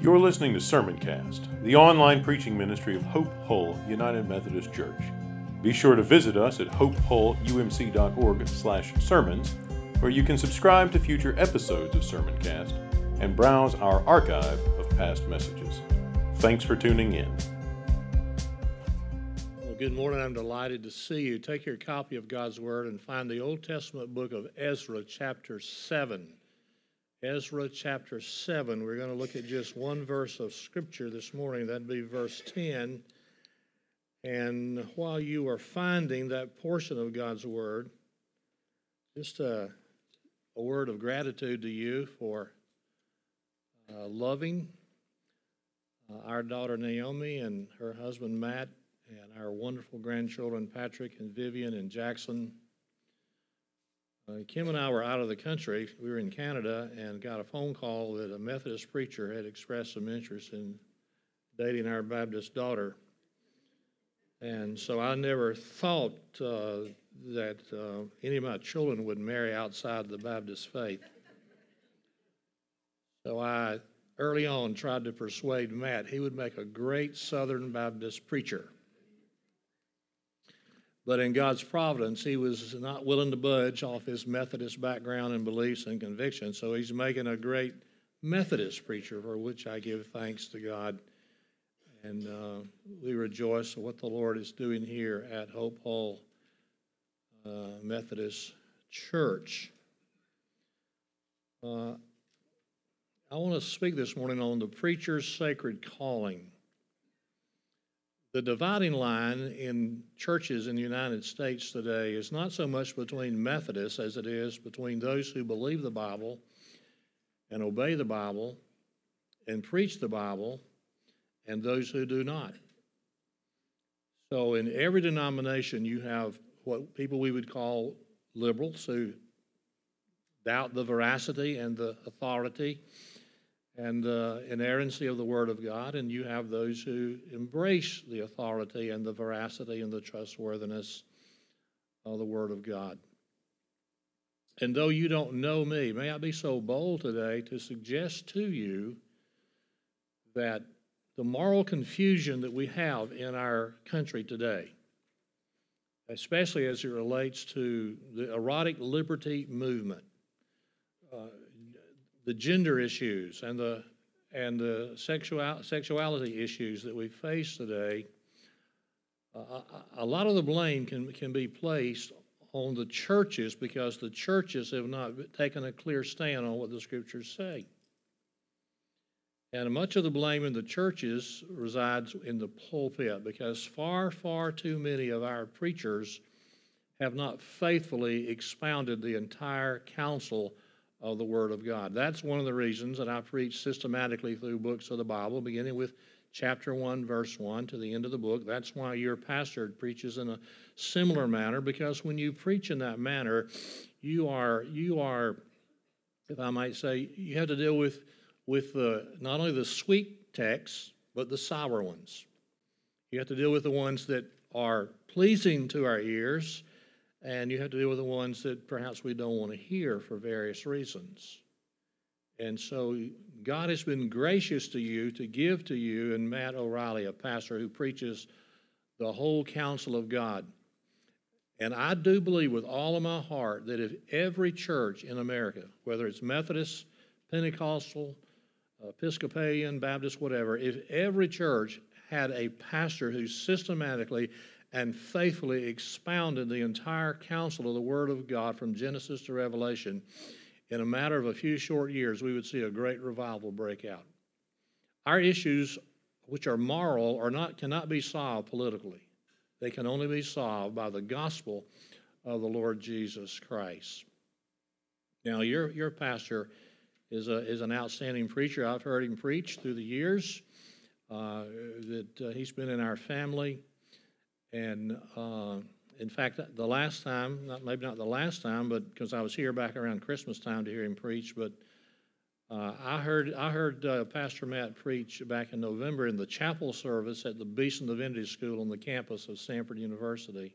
You're listening to Sermoncast, the online preaching ministry of Hope Hull United Methodist Church. Be sure to visit us at hopehullumc.org/sermons, where you can subscribe to future episodes of Sermoncast and browse our archive of past messages. Thanks for tuning in. Well, good morning. I'm delighted to see you. Take your copy of God's Word and find the Old Testament book of Ezra, chapter 7. Ezra chapter 7. We're going to look at just one verse of Scripture this morning. That'd be verse 10. And while you are finding that portion of God's Word, just a, a word of gratitude to you for uh, loving uh, our daughter Naomi and her husband Matt, and our wonderful grandchildren Patrick and Vivian and Jackson uh, Kim and I were out of the country. We were in Canada and got a phone call that a Methodist preacher had expressed some interest in dating our Baptist daughter. And so I never thought uh, that uh, any of my children would marry outside the Baptist faith. So I early on tried to persuade Matt he would make a great Southern Baptist preacher. But in God's providence, he was not willing to budge off his Methodist background and beliefs and convictions. So he's making a great Methodist preacher, for which I give thanks to God. And uh, we rejoice at what the Lord is doing here at Hope Hull uh, Methodist Church. Uh, I want to speak this morning on the preacher's sacred calling. The dividing line in churches in the United States today is not so much between Methodists as it is between those who believe the Bible and obey the Bible and preach the Bible and those who do not. So, in every denomination, you have what people we would call liberals who doubt the veracity and the authority and uh, inerrancy of the Word of God, and you have those who embrace the authority and the veracity and the trustworthiness of the Word of God. And though you don't know me, may I be so bold today to suggest to you that the moral confusion that we have in our country today, especially as it relates to the erotic liberty movement, uh, the gender issues and the and the sexual, sexuality issues that we face today, uh, a lot of the blame can, can be placed on the churches because the churches have not taken a clear stand on what the scriptures say. And much of the blame in the churches resides in the pulpit because far, far too many of our preachers have not faithfully expounded the entire counsel of the Word of God. That's one of the reasons that I preach systematically through books of the Bible, beginning with chapter 1, verse 1 to the end of the book. That's why your pastor preaches in a similar manner, because when you preach in that manner, you are, you are, if I might say, you have to deal with, with the, not only the sweet texts, but the sour ones. You have to deal with the ones that are pleasing to our ears and you have to deal with the ones that perhaps we don't want to hear for various reasons. And so God has been gracious to you to give to you and Matt O'Reilly, a pastor who preaches the whole counsel of God. And I do believe with all of my heart that if every church in America, whether it's Methodist, Pentecostal, Episcopalian, Baptist, whatever, if every church had a pastor who systematically and faithfully expounded the entire counsel of the Word of God from Genesis to Revelation, in a matter of a few short years, we would see a great revival break out. Our issues, which are moral, are not, cannot be solved politically. They can only be solved by the gospel of the Lord Jesus Christ. Now, your, your pastor is, a, is an outstanding preacher. I've heard him preach through the years. Uh, that uh, he's been in our family. And uh, in fact, the last time, not, maybe not the last time, but because I was here back around Christmas time to hear him preach, but uh, I heard I heard uh, Pastor Matt preach back in November in the chapel service at the Beeson Divinity School on the campus of Samford University.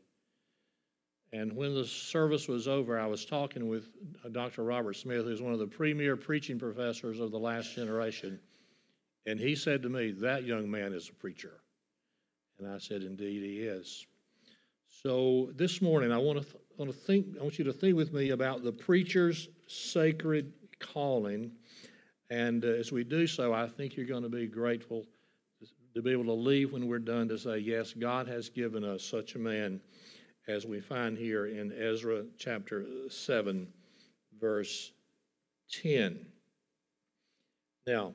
And when the service was over, I was talking with uh, Dr. Robert Smith, who's one of the premier preaching professors of the last generation. And he said to me, That young man is a preacher. And I said, Indeed, he is. So this morning, I want to, th- want to think, I want you to think with me about the preacher's sacred calling. And uh, as we do so, I think you're going to be grateful to be able to leave when we're done to say, Yes, God has given us such a man as we find here in Ezra chapter 7, verse 10. Now,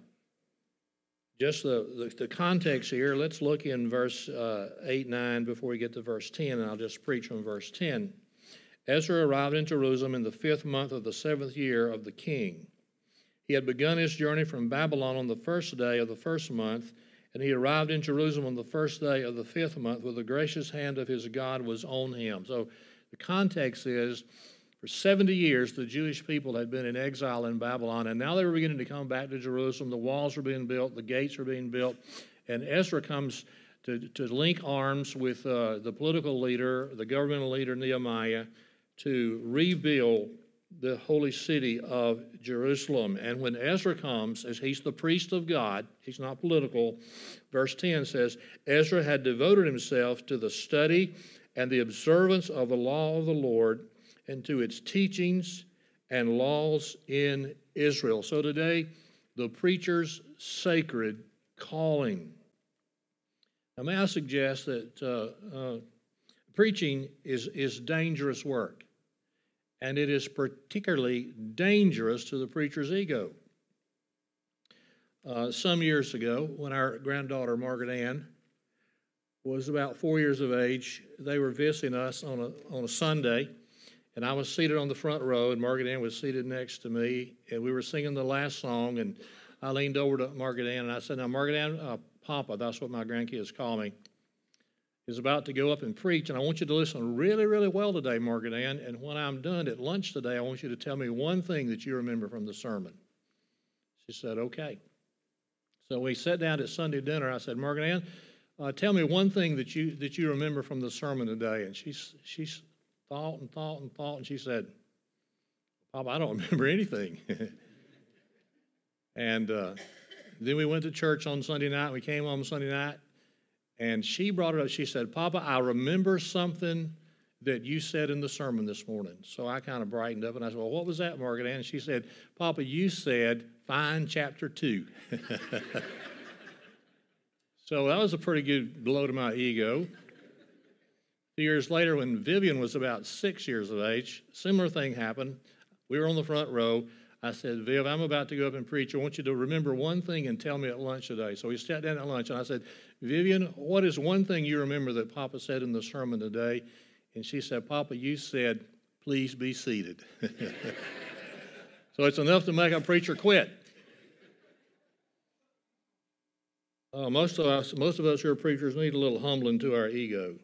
just the, the, the, context here, let's look in verse uh, 8, 9 before we get to verse 10, and I'll just preach from verse 10. Ezra arrived in Jerusalem in the fifth month of the seventh year of the king. He had begun his journey from Babylon on the first day of the first month, and he arrived in Jerusalem on the first day of the fifth month, with the gracious hand of his God was on him. So the context is for 70 years, the Jewish people had been in exile in Babylon, and now they were beginning to come back to Jerusalem. The walls were being built, the gates were being built, and Ezra comes to, to link arms with uh, the political leader, the governmental leader Nehemiah, to rebuild the holy city of Jerusalem. And when Ezra comes, as he's the priest of God, he's not political, verse 10 says, Ezra had devoted himself to the study and the observance of the law of the Lord and to its teachings and laws in Israel. So today, the preacher's sacred calling. Now, may I suggest that uh, uh, preaching is, is dangerous work, and it is particularly dangerous to the preacher's ego. Uh, some years ago, when our granddaughter Margaret Ann was about four years of age, they were visiting us on a, on a Sunday and I was seated on the front row, and Margaret Ann was seated next to me, and we were singing the last song. And I leaned over to Margaret Ann and I said, "Now, Margaret Ann, uh, Papa, that's what my grandkids call me, is about to go up and preach, and I want you to listen really, really well today, Margaret Ann. And when I'm done at lunch today, I want you to tell me one thing that you remember from the sermon." She said, "Okay." So we sat down at Sunday dinner. I said, "Margaret Ann, uh, tell me one thing that you that you remember from the sermon today." And she she's thought and thought and thought, and she said, Papa, I don't remember anything. and uh, then we went to church on Sunday night. We came home Sunday night, and she brought it up. She said, Papa, I remember something that you said in the sermon this morning. So I kind of brightened up and I said, Well, what was that, Margaret Ann? And she said, Papa, you said, find chapter two. so that was a pretty good blow to my ego. Years later, when Vivian was about six years of age, similar thing happened. We were on the front row. I said, Viv, I'm about to go up and preach. I want you to remember one thing and tell me at lunch today. So we sat down at lunch and I said, Vivian, what is one thing you remember that Papa said in the sermon today? And she said, Papa, you said, please be seated. so it's enough to make a preacher quit. Uh, most of us, most of us who are preachers need a little humbling to our ego.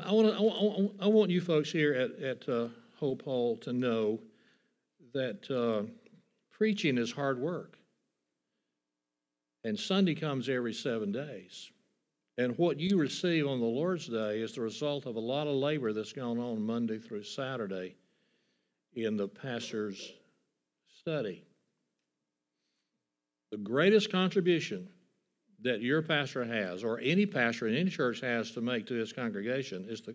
I want, I want you folks here at, at uh, Hope Hull to know that uh, preaching is hard work. And Sunday comes every seven days. And what you receive on the Lord's Day is the result of a lot of labor that's gone on Monday through Saturday in the pastor's study. The greatest contribution that your pastor has, or any pastor in any church has to make to his congregation, is the,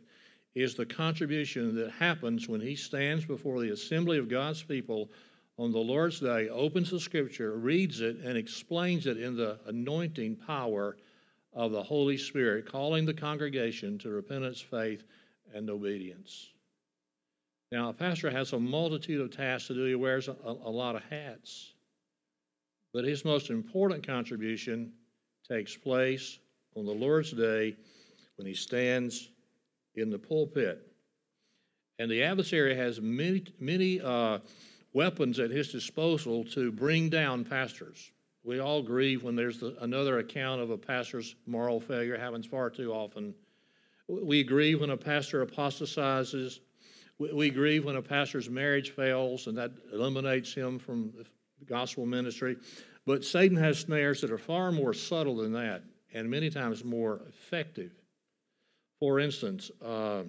is the contribution that happens when he stands before the assembly of God's people on the Lord's Day, opens the scripture, reads it, and explains it in the anointing power of the Holy Spirit, calling the congregation to repentance, faith, and obedience. Now, a pastor has a multitude of tasks to do, he wears a, a lot of hats. But his most important contribution takes place on the Lord's day when he stands in the pulpit. And the adversary has many, many uh, weapons at his disposal to bring down pastors. We all grieve when there's the, another account of a pastor's moral failure, happens far too often. We grieve when a pastor apostatizes. We, we grieve when a pastor's marriage fails, and that eliminates him from the gospel ministry. But Satan has snares that are far more subtle than that and many times more effective. For instance, uh,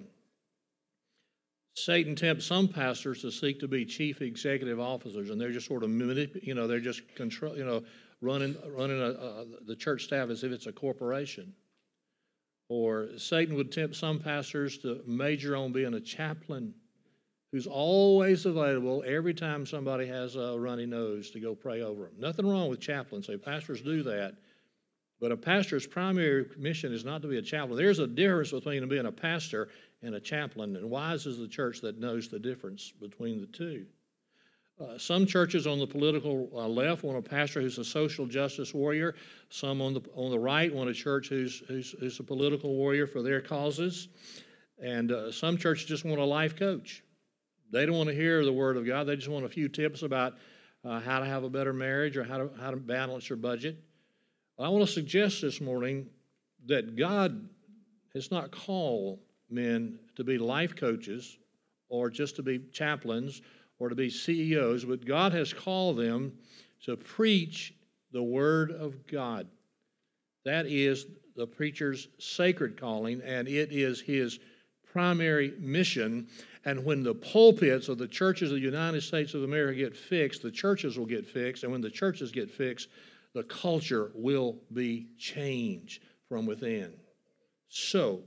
Satan tempts some pastors to seek to be chief executive officers, and they're just sort of, you know, they're just control, you know, running, running a, a, the church staff as if it's a corporation. Or Satan would tempt some pastors to major on being a chaplain who's always available every time somebody has a runny nose to go pray over them. Nothing wrong with chaplains. Say pastors do that. But a pastor's primary mission is not to be a chaplain. There's a difference between being a pastor and a chaplain, and wise is the church that knows the difference between the two. Uh, some churches on the political uh, left want a pastor who's a social justice warrior. Some on the on the right want a church who's who's, who's a political warrior for their causes. And uh, some churches just want a life coach. They don't want to hear the word of God. They just want a few tips about uh, how to have a better marriage or how to how to balance your budget. I want to suggest this morning that God has not called men to be life coaches or just to be chaplains or to be CEOs, but God has called them to preach the Word of God. That is the preacher's sacred calling, and it is his primary mission. And when the pulpits of the churches of the United States of America get fixed, the churches will get fixed. And when the churches get fixed, the culture will be changed from within. So,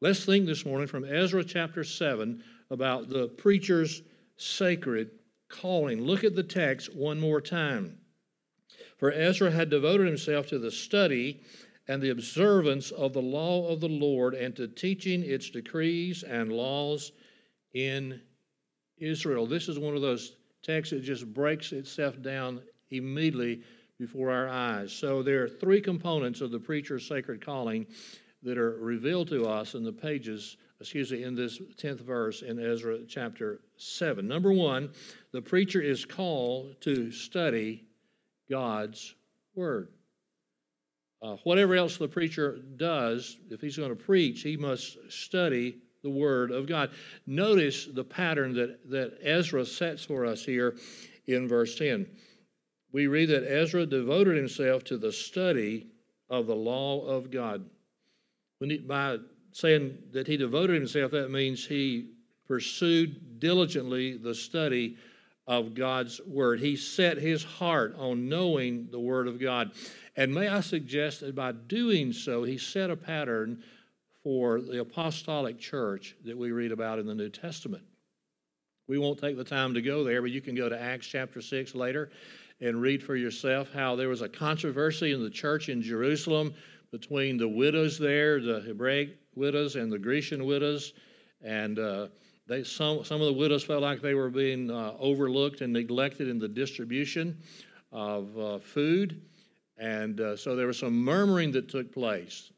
let's think this morning from Ezra chapter 7 about the preacher's sacred calling. Look at the text one more time. For Ezra had devoted himself to the study and the observance of the law of the Lord and to teaching its decrees and laws in Israel. This is one of those texts that just breaks itself down immediately before our eyes. So there are three components of the preacher's sacred calling that are revealed to us in the pages, excuse me, in this 10th verse in Ezra chapter 7. Number one, the preacher is called to study God's word. Uh, whatever else the preacher does, if he's going to preach, he must study the Word of God. Notice the pattern that, that Ezra sets for us here in verse 10 we read that Ezra devoted himself to the study of the law of God. When he, by saying that he devoted himself, that means he pursued diligently the study of God's Word. He set his heart on knowing the Word of God. And may I suggest that by doing so, he set a pattern for the apostolic church that we read about in the New Testament. We won't take the time to go there, but you can go to Acts chapter 6 later and read for yourself how there was a controversy in the church in Jerusalem between the widows there, the Hebraic widows and the Grecian widows, and uh, they some some of the widows felt like they were being uh, overlooked and neglected in the distribution of uh, food, and uh, so there was some murmuring that took place,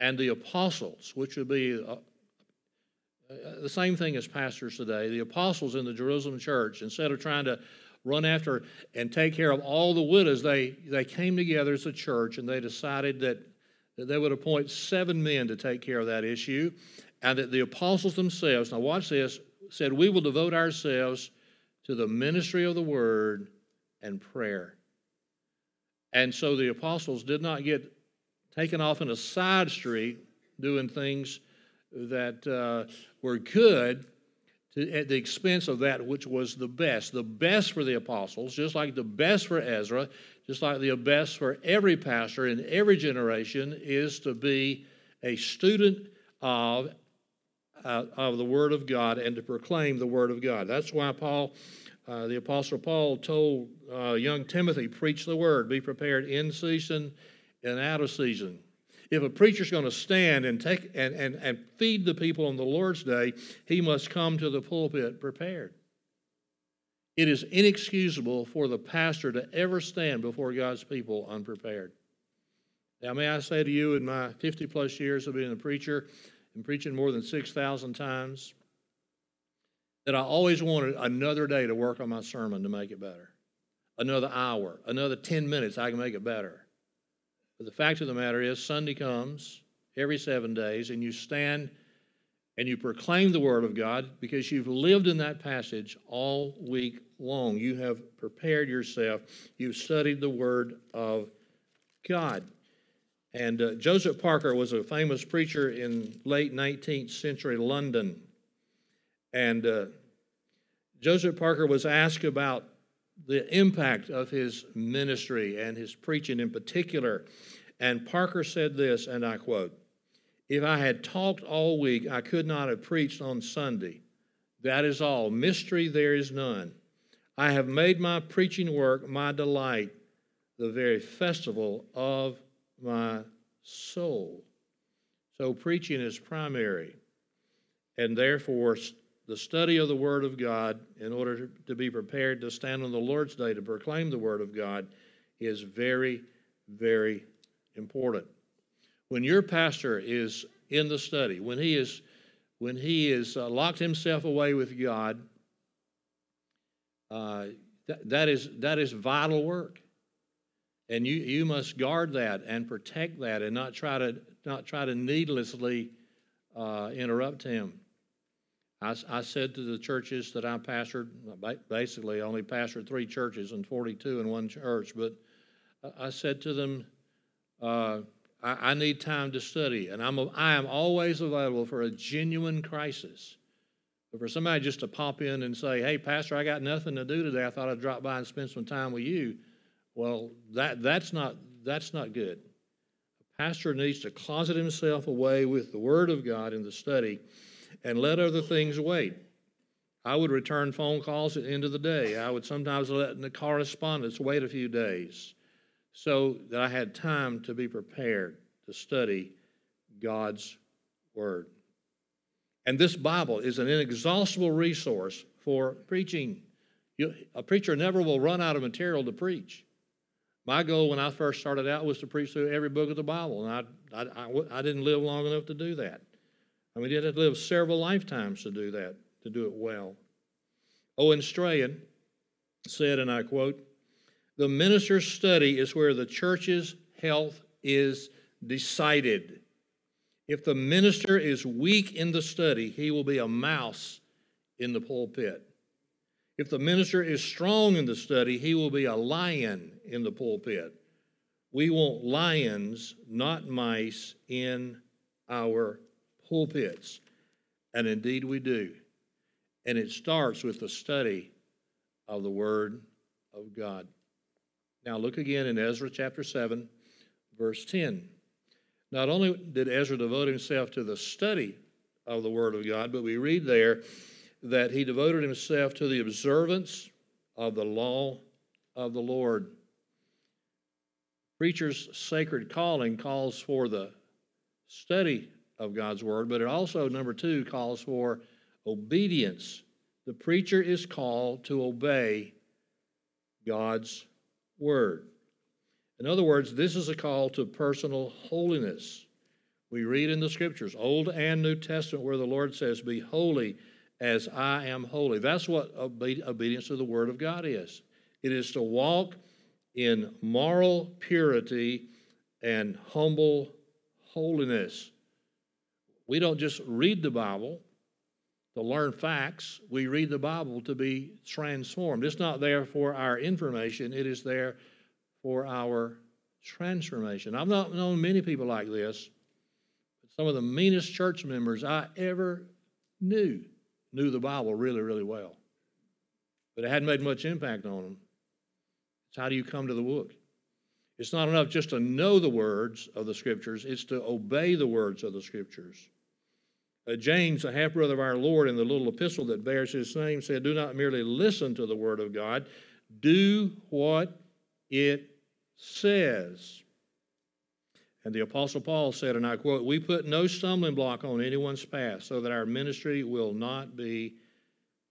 and the apostles, which would be uh, uh, the same thing as pastors today, the apostles in the Jerusalem church, instead of trying to run after and take care of all the widows, they, they came together as a church and they decided that, that they would appoint seven men to take care of that issue. And that the apostles themselves, now watch this, said, We will devote ourselves to the ministry of the word and prayer. And so the apostles did not get taken off in a side street doing things that uh, were good to, at the expense of that which was the best. The best for the apostles, just like the best for Ezra, just like the best for every pastor in every generation, is to be a student of, uh, of the Word of God and to proclaim the Word of God. That's why Paul, uh, the Apostle Paul, told uh, young Timothy, preach the Word, be prepared in season and out of season. If a preacher's going to stand and take and, and, and feed the people on the Lord's day, he must come to the pulpit prepared. It is inexcusable for the pastor to ever stand before God's people unprepared. Now, may I say to you, in my 50 plus years of being a preacher and preaching more than 6,000 times, that I always wanted another day to work on my sermon to make it better. Another hour, another 10 minutes, I can make it better. But the fact of the matter is, Sunday comes every seven days, and you stand and you proclaim the Word of God because you've lived in that passage all week long. You have prepared yourself, you've studied the Word of God. And uh, Joseph Parker was a famous preacher in late 19th century London. And uh, Joseph Parker was asked about the impact of his ministry and his preaching in particular. And Parker said this, and I quote If I had talked all week, I could not have preached on Sunday. That is all. Mystery there is none. I have made my preaching work my delight, the very festival of my soul. So, preaching is primary, and therefore, the study of the Word of God in order to be prepared to stand on the Lord's Day to proclaim the Word of God is very, very important. When your pastor is in the study, when he is when he is uh, locked himself away with God, uh, th- that is that is vital work, and you you must guard that and protect that, and not try to not try to needlessly uh, interrupt him. I, I, said to the churches that I pastored, basically only pastored three churches and 42 in one church, but I said to them, uh, I, I, need time to study, and I'm I am always available for a genuine crisis. But for somebody just to pop in and say, "Hey, Pastor, I got nothing to do today. I thought I'd drop by and spend some time with you," well, that that's not that's not good. A pastor needs to closet himself away with the Word of God in the study, and let other things wait. I would return phone calls at the end of the day. I would sometimes let the correspondence wait a few days so that I had time to be prepared to study God's Word. And this Bible is an inexhaustible resource for preaching. You, a preacher never will run out of material to preach. My goal when I first started out was to preach through every book of the Bible, and I, I, I, I didn't live long enough to do that. I mean, you had to live several lifetimes to do that, to do it well. Owen Strachan said, and I quote, the minister's study is where the church's health is decided. If the minister is weak in the study, he will be a mouse in the pulpit. If the minister is strong in the study, he will be a lion in the pulpit. We want lions, not mice, in our pulpits. And indeed we do. And it starts with the study of the Word of God. Now look again in Ezra chapter 7, verse 10. Not only did Ezra devote himself to the study of the Word of God, but we read there that he devoted himself to the observance of the law of the Lord. Preacher's sacred calling calls for the study of God's Word, but it also, number two, calls for obedience. The preacher is called to obey God's word. In other words, this is a call to personal holiness. We read in the scriptures, Old and New Testament, where the Lord says, Be holy as I am holy. That's what obedience to the Word of God is. It is to walk in moral purity and humble holiness. We don't just read the Bible to learn facts, we read the Bible to be transformed. It's not there for our information, it is there for our transformation. I've not known many people like this, some of the meanest church members I ever knew knew the Bible really, really well. But it hadn't made much impact on them. It's how do you come to the book? It's not enough just to know the words of the Scriptures, it's to obey the words of the Scriptures. Uh, James, a half brother of our Lord, in the little epistle that bears his name, said, Do not merely listen to the word of God, do what it says. And the Apostle Paul said, and I quote, We put no stumbling block on anyone's path so that our ministry will not be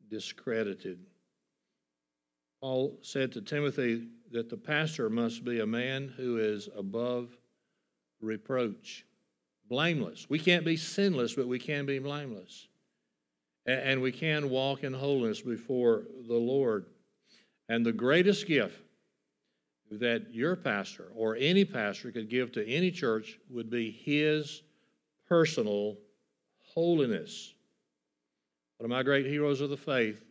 discredited. Paul said to Timothy that the pastor must be a man who is above reproach blameless. We can't be sinless, but we can be blameless. And we can walk in holiness before the Lord. And the greatest gift that your pastor or any pastor could give to any church would be his personal holiness. One of my great heroes of the faith,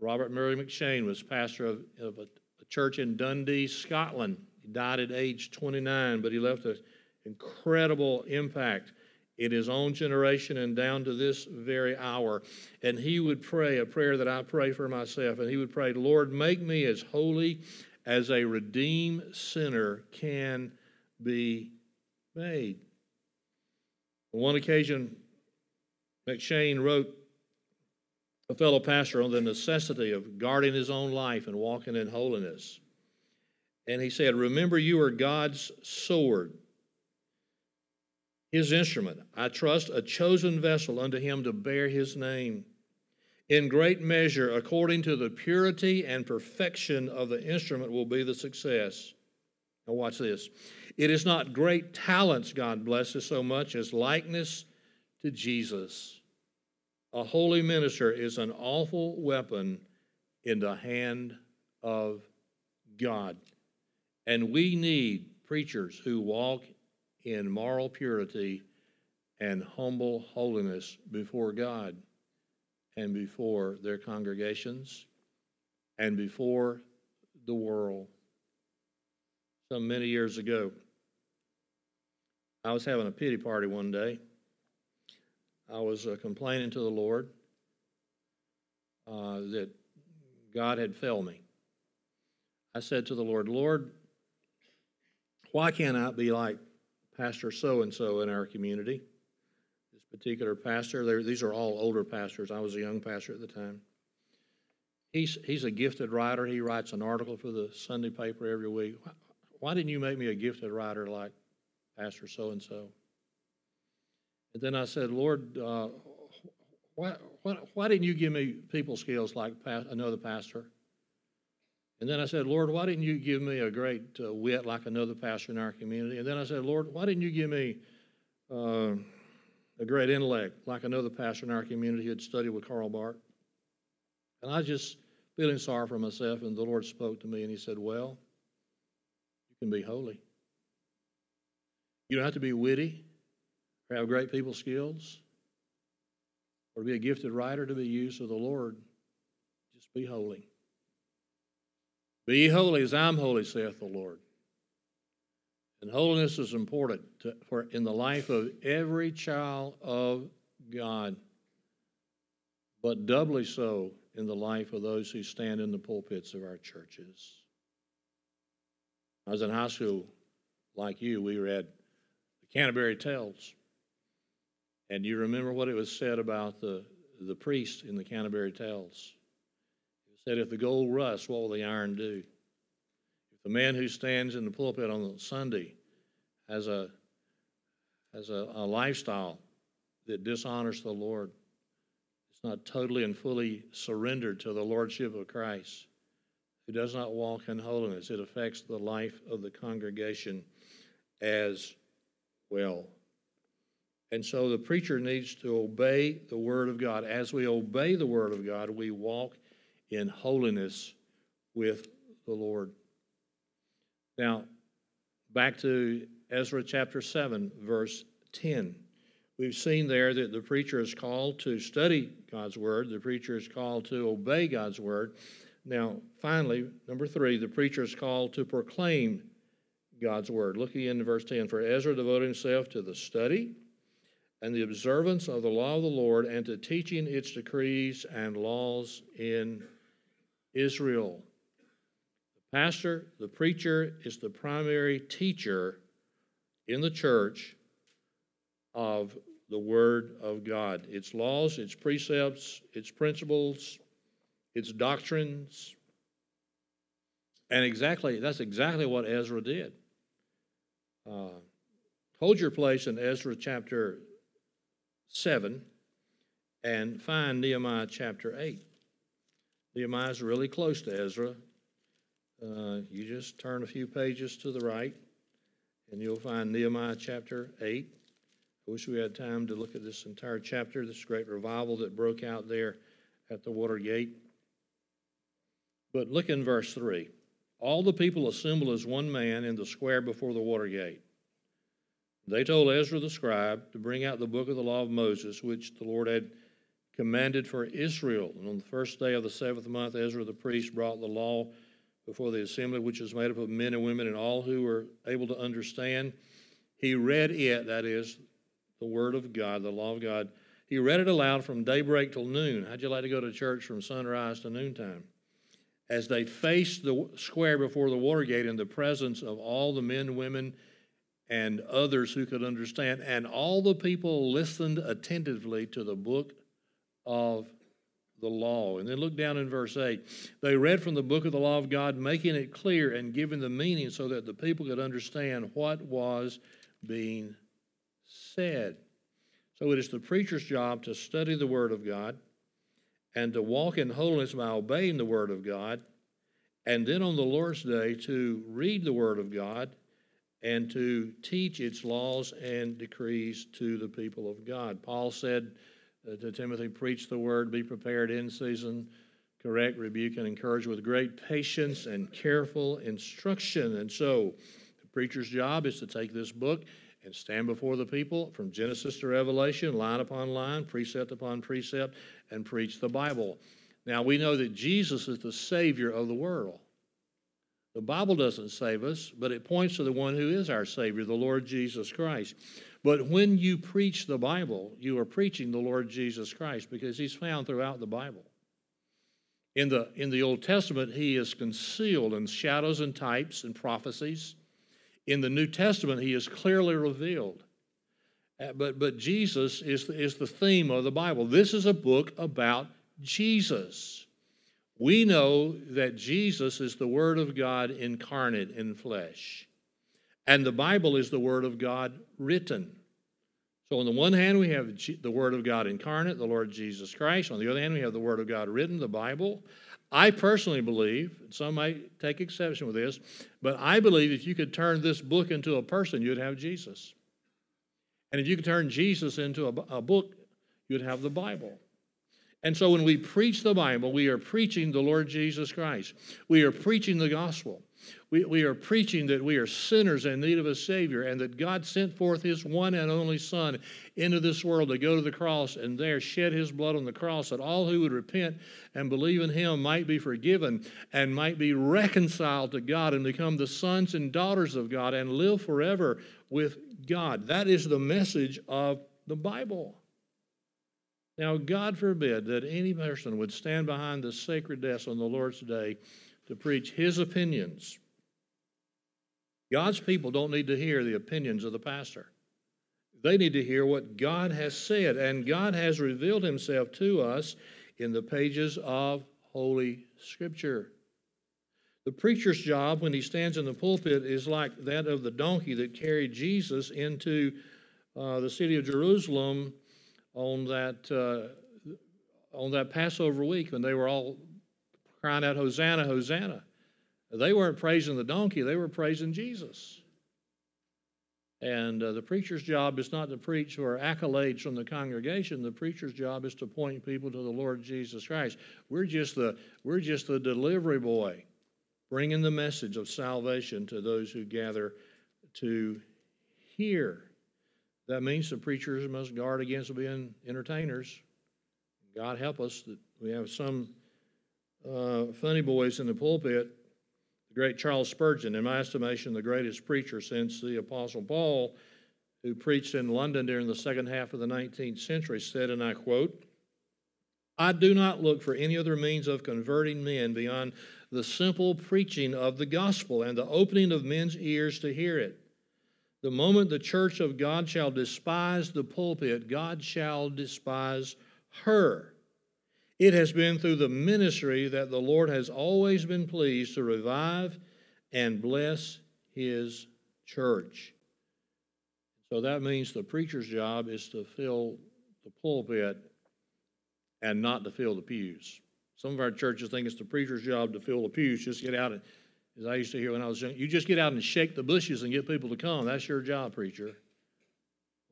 Robert Murray M'Cheyne, was pastor of, of a, a church in Dundee, Scotland. He died at age 29, but he left an incredible impact in his own generation and down to this very hour. And he would pray a prayer that I pray for myself. And he would pray, Lord, make me as holy as a redeemed sinner can be made. On one occasion, M'Cheyne wrote a fellow pastor on the necessity of guarding his own life and walking in holiness. And he said, Remember, you are God's sword, his instrument. I trust a chosen vessel unto him to bear his name. In great measure, according to the purity and perfection of the instrument, will be the success. Now, watch this. It is not great talents God blesses so much as likeness to Jesus. A holy minister is an awful weapon in the hand of God. And we need preachers who walk in moral purity and humble holiness before God and before their congregations and before the world. Some many years ago, I was having a pity party one day. I was uh, complaining to the Lord uh, that God had failed me. I said to the Lord, Lord, why can't I be like Pastor so and so in our community? Particular pastor, these are all older pastors. I was a young pastor at the time. He's, he's a gifted writer. He writes an article for the Sunday paper every week. Why, why didn't you make me a gifted writer like Pastor so and so? And then I said, Lord, uh, why, why, why, didn't you give me people skills like another pastor? And then I said, Lord, why didn't you give me a great uh, wit like another pastor in our community? And then I said, Lord, why didn't you give me uh, a great intellect like another pastor in our community who had studied with Karl Barth? And I just feeling sorry for myself, and the Lord spoke to me and He said, Well, you can be holy. You don't have to be witty or have great people skills or be a gifted writer to be used of the Lord. Just be holy. Be holy as I'm holy, saith the Lord. And holiness is important to, for in the life of every child of God, but doubly so in the life of those who stand in the pulpits of our churches. I was in high school, like you, we read the Canterbury Tales. And you remember what it was said about the, the priest in the Canterbury Tales? It said, If the gold rusts, what will the iron do? If the man who stands in the pulpit on Sunday has a has a, a lifestyle that dishonors the Lord, it's not totally and fully surrendered to the Lordship of Christ, who does not walk in holiness, it affects the life of the congregation as well. And so the preacher needs to obey the Word of God. As we obey the Word of God, we walk in holiness with the Lord. Now, back to Ezra chapter 7, verse 10. We've seen there that the preacher is called to study God's word, the preacher is called to obey God's word. Now, finally, number three, the preacher is called to proclaim God's word. Look again in verse 10. For Ezra devoted himself to the study and the observance of the law of the Lord and to teaching its decrees and laws in Israel. Pastor, the preacher, is the primary teacher in the church of the Word of God. Its laws, its precepts, its principles, its doctrines. And exactly, that's exactly what Ezra did. Uh, hold your place in Ezra chapter 7 and find Nehemiah chapter 8. Nehemiah is really close to Ezra. Uh, you just turn a few pages to the right, and you'll find Nehemiah chapter 8. I wish we had time to look at this entire chapter, this great revival that broke out there at the water gate. But look in verse 3. All the people assembled as one man in the square before the water gate. They told Ezra the scribe to bring out the book of the law of Moses, which the Lord had commanded for Israel. And on the first day of the seventh month, Ezra the priest brought the law before the assembly, which was made up of men and women and all who were able to understand. He read it, that is, the Word of God, the law of God. He read it aloud from daybreak till noon. How'd you like to go to church from sunrise to noontime? As they faced the square before the Watergate in the presence of all the men, women, and others who could understand, and all the people listened attentively to the book of the law. And then look down in verse 8. They read from the book of the law of God, making it clear and giving the meaning so that the people could understand what was being said. So it is the preacher's job to study the Word of God and to walk in holiness by obeying the Word of God, and then on the Lord's Day to read the Word of God and to teach its laws and decrees to the people of God. Paul said, Uh, to Timothy, preach the word, be prepared in season, correct, rebuke, and encourage with great patience and careful instruction. And so, the preacher's job is to take this book and stand before the people from Genesis to Revelation, line upon line, precept upon precept, and preach the Bible. Now, we know that Jesus is the Savior of the world. The Bible doesn't save us, but it points to the one who is our Savior, the Lord Jesus Christ. But when you preach the Bible, you are preaching the Lord Jesus Christ because he's found throughout the Bible. In the, in the Old Testament, he is concealed in shadows and types and prophecies. In the New Testament, he is clearly revealed. Uh, but, but Jesus is is the theme of the Bible. This is a book about Jesus. We know that Jesus is the Word of God incarnate in flesh. And the Bible is the Word of God written. So, on the one hand, we have the Word of God incarnate, the Lord Jesus Christ. On the other hand, we have the Word of God written, the Bible. I personally believe, some might take exception with this, but I believe if you could turn this book into a person, you'd have Jesus. And if you could turn Jesus into a, a book, you'd have the Bible. And so when we preach the Bible, we are preaching the Lord Jesus Christ. We are preaching the gospel. We, we are preaching that we are sinners in need of a Savior and that God sent forth His one and only Son into this world to go to the cross and there shed His blood on the cross that all who would repent and believe in Him might be forgiven and might be reconciled to God and become the sons and daughters of God and live forever with God. That is the message of the Bible. Now, God forbid that any person would stand behind the sacred desk on the Lord's day to preach his opinions. God's people don't need to hear the opinions of the pastor. They need to hear what God has said, and God has revealed himself to us in the pages of Holy Scripture. The preacher's job when he stands in the pulpit is like that of the donkey that carried Jesus into uh, the city of Jerusalem on that, uh, on that Passover week when they were all crying out, Hosanna, Hosanna. They weren't praising the donkey, they were praising Jesus. And uh, the preacher's job is not to preach for accolades from the congregation. The preacher's job is to point people to the Lord Jesus Christ. We're just the, we're just the delivery boy, bringing the message of salvation to those who gather to hear. That means the preachers must guard against being entertainers. God help us that we have some uh, funny boys in the pulpit. The great Charles Spurgeon, in my estimation, the greatest preacher since the Apostle Paul, who preached in London during the second half of the 19th century, said, and I quote, I do not look for any other means of converting men beyond the simple preaching of the gospel and the opening of men's ears to hear it. The moment the church of God shall despise the pulpit, God shall despise her. It has been through the ministry that the Lord has always been pleased to revive and bless his church. So that means the preacher's job is to fill the pulpit and not to fill the pews. Some of our churches think it's the preacher's job to fill the pews. Just get out and, as I used to hear when I was young, you just get out and shake the bushes and get people to come. That's your job, preacher.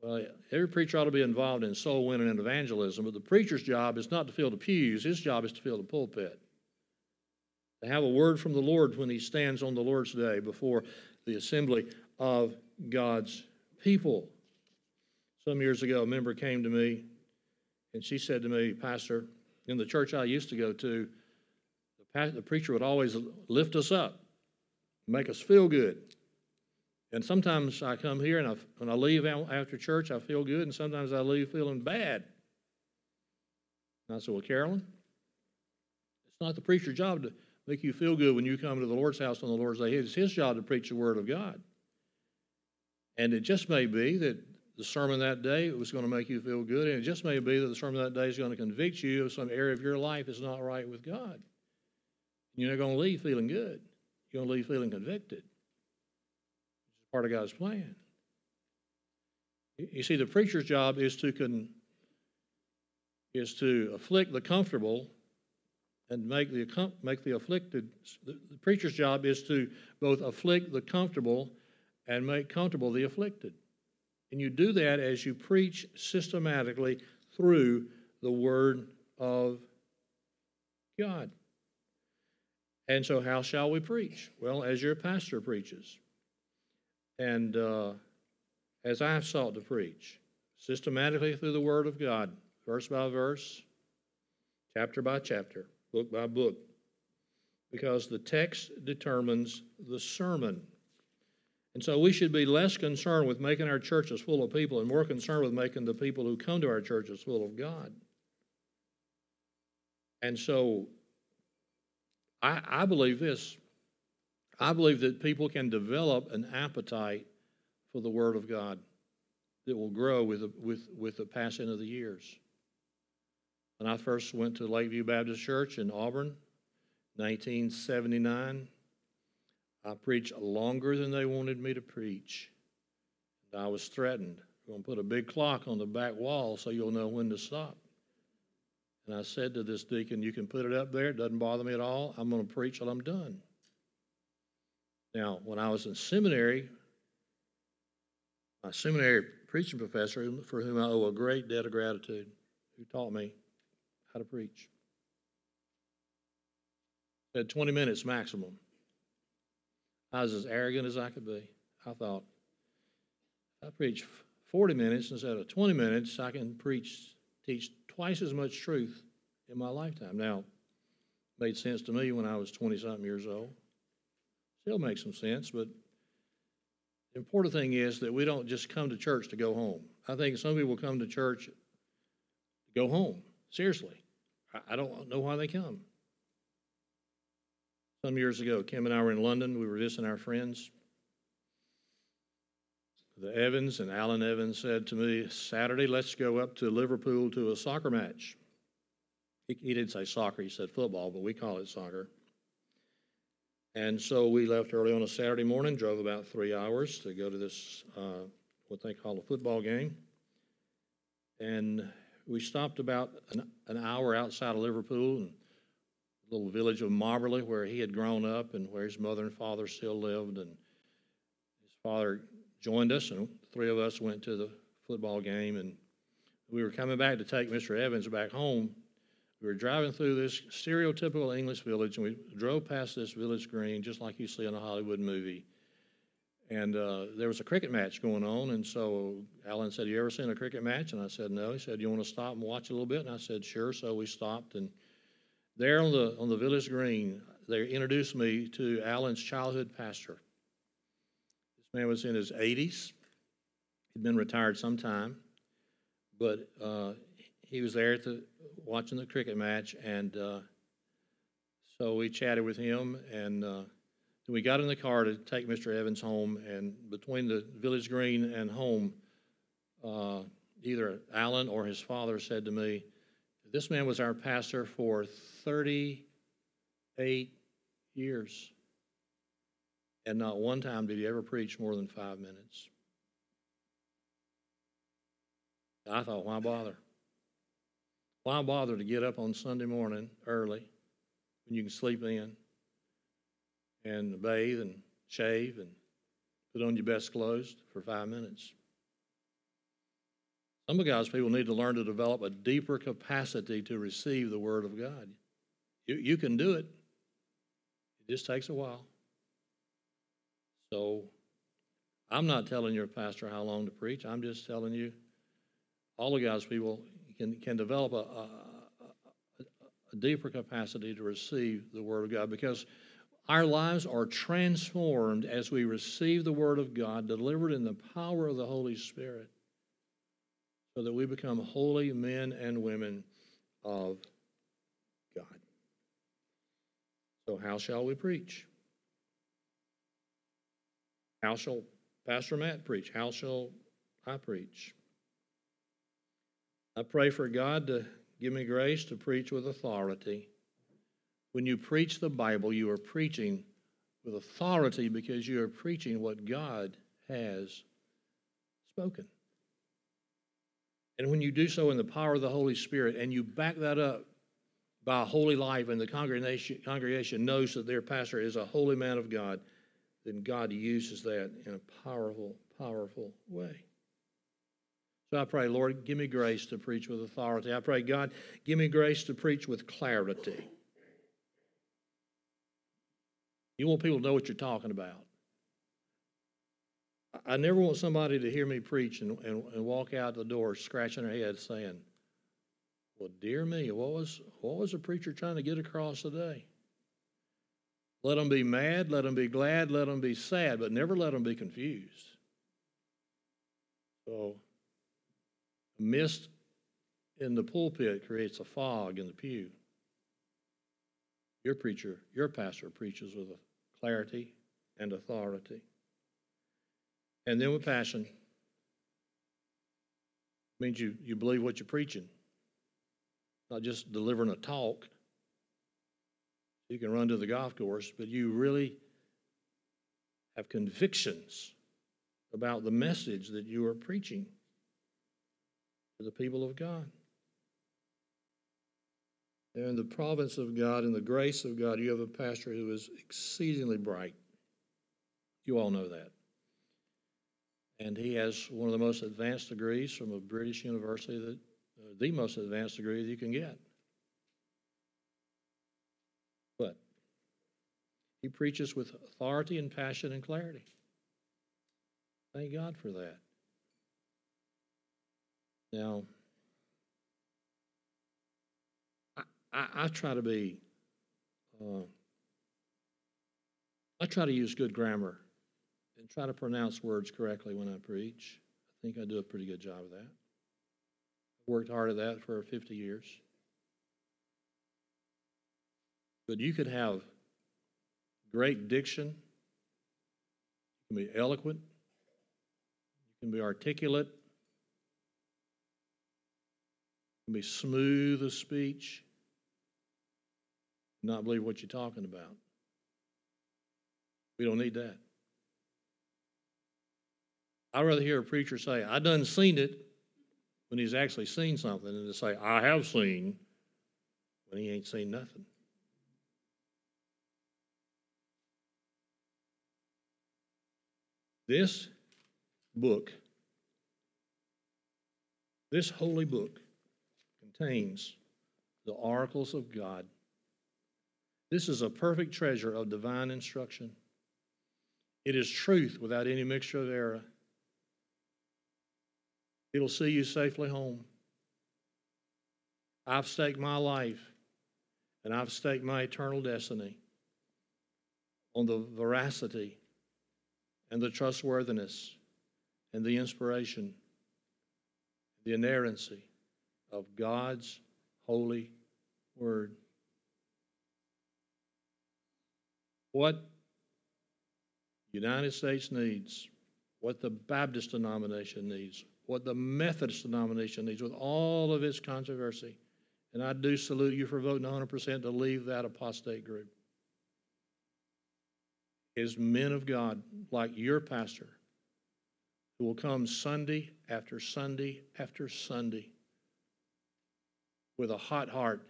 Well, every preacher ought to be involved in soul winning and evangelism, but the preacher's job is not to fill the pews, his job is to fill the pulpit. To have a word from the Lord when he stands on the Lord's day before the assembly of God's people. Some years ago, a member came to me and she said to me, Pastor, in the church I used to go to, the, the preacher would always lift us up, make us feel good. And sometimes I come here and I, when I leave after church, I feel good, and sometimes I leave feeling bad. And I said, Well, Carolyn, it's not the preacher's job to make you feel good when you come to the Lord's house on the Lord's day. It's his job to preach the Word of God. And it just may be that the sermon that day was going to make you feel good, and it just may be that the sermon that day is going to convict you of some area of your life that's not right with God. You're not going to leave feeling good. You're going to leave feeling convicted. Part of God's plan. You see, the preacher's job is to con, is to afflict the comfortable and make the make the afflicted. The, the preacher's job is to both afflict the comfortable and make comfortable the afflicted. And you do that as you preach systematically through the Word of God. And so, how shall we preach? Well, as your pastor preaches. And uh, as I have sought to preach, systematically through the Word of God, verse by verse, chapter by chapter, book by book, because the text determines the sermon. And so we should be less concerned with making our churches full of people and more concerned with making the people who come to our churches full of God. And so I, I believe this. I believe that people can develop an appetite for the Word of God that will grow with the, with, with the passing of the years. When I first went to Lakeview Baptist Church in Auburn, 1979, I preached longer than they wanted me to preach. I was threatened. We're going to put a big clock on the back wall so you'll know when to stop. And I said to this deacon, You can put it up there, it doesn't bother me at all. I'm going to preach till I'm done. Now, when I was in seminary, my seminary preaching professor, for whom I owe a great debt of gratitude, who taught me how to preach, said 20 minutes maximum. I was as arrogant as I could be. I thought, I preach 40 minutes instead of 20 minutes, I can preach, teach twice as much truth in my lifetime. Now, made sense to me when I was 20 something years old. Still makes some sense, but the important thing is that we don't just come to church to go home. I think some people come to church to go home. Seriously. I don't know why they come. Some years ago, Kim and I were in London. We were visiting our friends. The Evans and Alan Evans said to me, Saturday, let's go up to Liverpool to a soccer match. He, he didn't say soccer, he said football, but we call it soccer. And so we left early on a Saturday morning, drove about three hours to go to this, uh, what they call a football game. And we stopped about an, an hour outside of Liverpool and little village of Mobberley where he had grown up and where his mother and father still lived. And his father joined us, and three of us went to the football game. And we were coming back to take Mr. Evans back home. We were driving through this stereotypical English village, and we drove past this village green, just like you see in a Hollywood movie. And uh, there was a cricket match going on, and so Alan said, "You ever seen a cricket match?" And I said, "No." He said, "You want to stop and watch a little bit?" And I said, "Sure." So we stopped, and there on the on the village green, they introduced me to Alan's childhood pastor. This man was in his 80s. He'd been retired some time, but uh, he was there at the, watching the cricket match, and uh, so we chatted with him, and uh, we got in the car to take Mr. Evans home. And between the village green and home, uh, either Alan or his father said to me, "This man was our pastor for 38 years. And not one time did he ever preach more than five minutes. I thought, why bother? Why bother to get up on Sunday morning early when you can sleep in and bathe and shave and put on your best clothes for five minutes? Some of God's people need to learn to develop a deeper capacity to receive the Word of God. You, you can do it, it just takes a while. So I'm not telling your pastor how long to preach. I'm just telling you all of God's people can, can develop a, a, a, deeper capacity to receive the Word of God because Our lives are transformed as we receive the Word of God delivered in the power of the Holy Spirit so that we become holy men and women of God. So, how shall we preach? How shall Pastor Matt preach? How shall I preach? I pray for God to give me grace to preach with authority when you preach the Bible, you are preaching with authority because you are preaching what God has spoken. And when you do so in the power of the Holy Spirit and you back that up by a holy life and the congregation, congregation knows that their pastor is a holy man of God, then God uses that in a powerful, powerful way. So I pray, Lord, give me grace to preach with authority. I pray, God, give me grace to preach with clarity. You want people to know what you're talking about. I never want somebody to hear me preach and, and, and walk out the door scratching their head saying, Well, dear me, what was, what was the preacher trying to get across today? Let them be mad, let them be glad, let them be sad, but never let them be confused. So, mist in the pulpit creates a fog in the pew. Your preacher, your pastor preaches with clarity, and authority. And then with passion means you, you believe what you're preaching, not just delivering a talk. You can run to the golf course, but you really have convictions about the message that you are preaching the people of God. In the province of God, in the grace of God, you have a pastor who is exceedingly bright. You all know that. And he has one of the most advanced degrees from a British university, that, uh, the most advanced degree that you can get. But he preaches with authority and passion and clarity. Thank God for that. Now, I, I try to be, uh, I try to use good grammar and try to pronounce words correctly when I preach. I think I do a pretty good job of that. I've worked hard at that for 50 years. But you could have great diction, you can be eloquent, you can be articulate, you can be smooth of speech not believe what you're talking about. We don't need that. I'd rather hear a preacher say, I done seen it when he's actually seen something than to say, I have seen when he ain't seen nothing. This book, this holy book, contains the oracles of God this is a perfect treasure of divine instruction. It is truth without any mixture of error. It'll see you safely home. I've staked my life and I've staked my eternal destiny on the veracity and the trustworthiness and the inspiration, the inerrancy of God's holy word. what United States needs, what the Baptist denomination needs, what the Methodist denomination needs, with all of its controversy. And I do salute you for voting 100% to leave that apostate group. Is men of God like your pastor who will come Sunday after Sunday after Sunday with a hot heart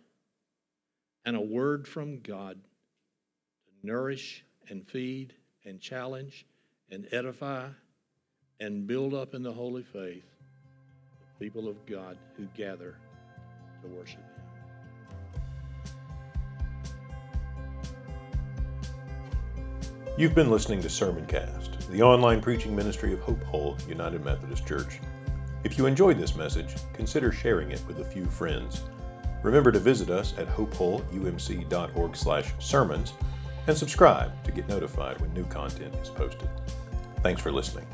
and a word from God to nourish and feed and challenge and edify and build up in the holy faith the people of God who gather to worship Him. You've been listening to Sermoncast, the online preaching ministry of Hope Hull United Methodist Church. If you enjoyed this message, consider sharing it with a few friends. Remember to visit us at hopehullumc.org/sermons and subscribe to get notified when new content is posted. Thanks for listening.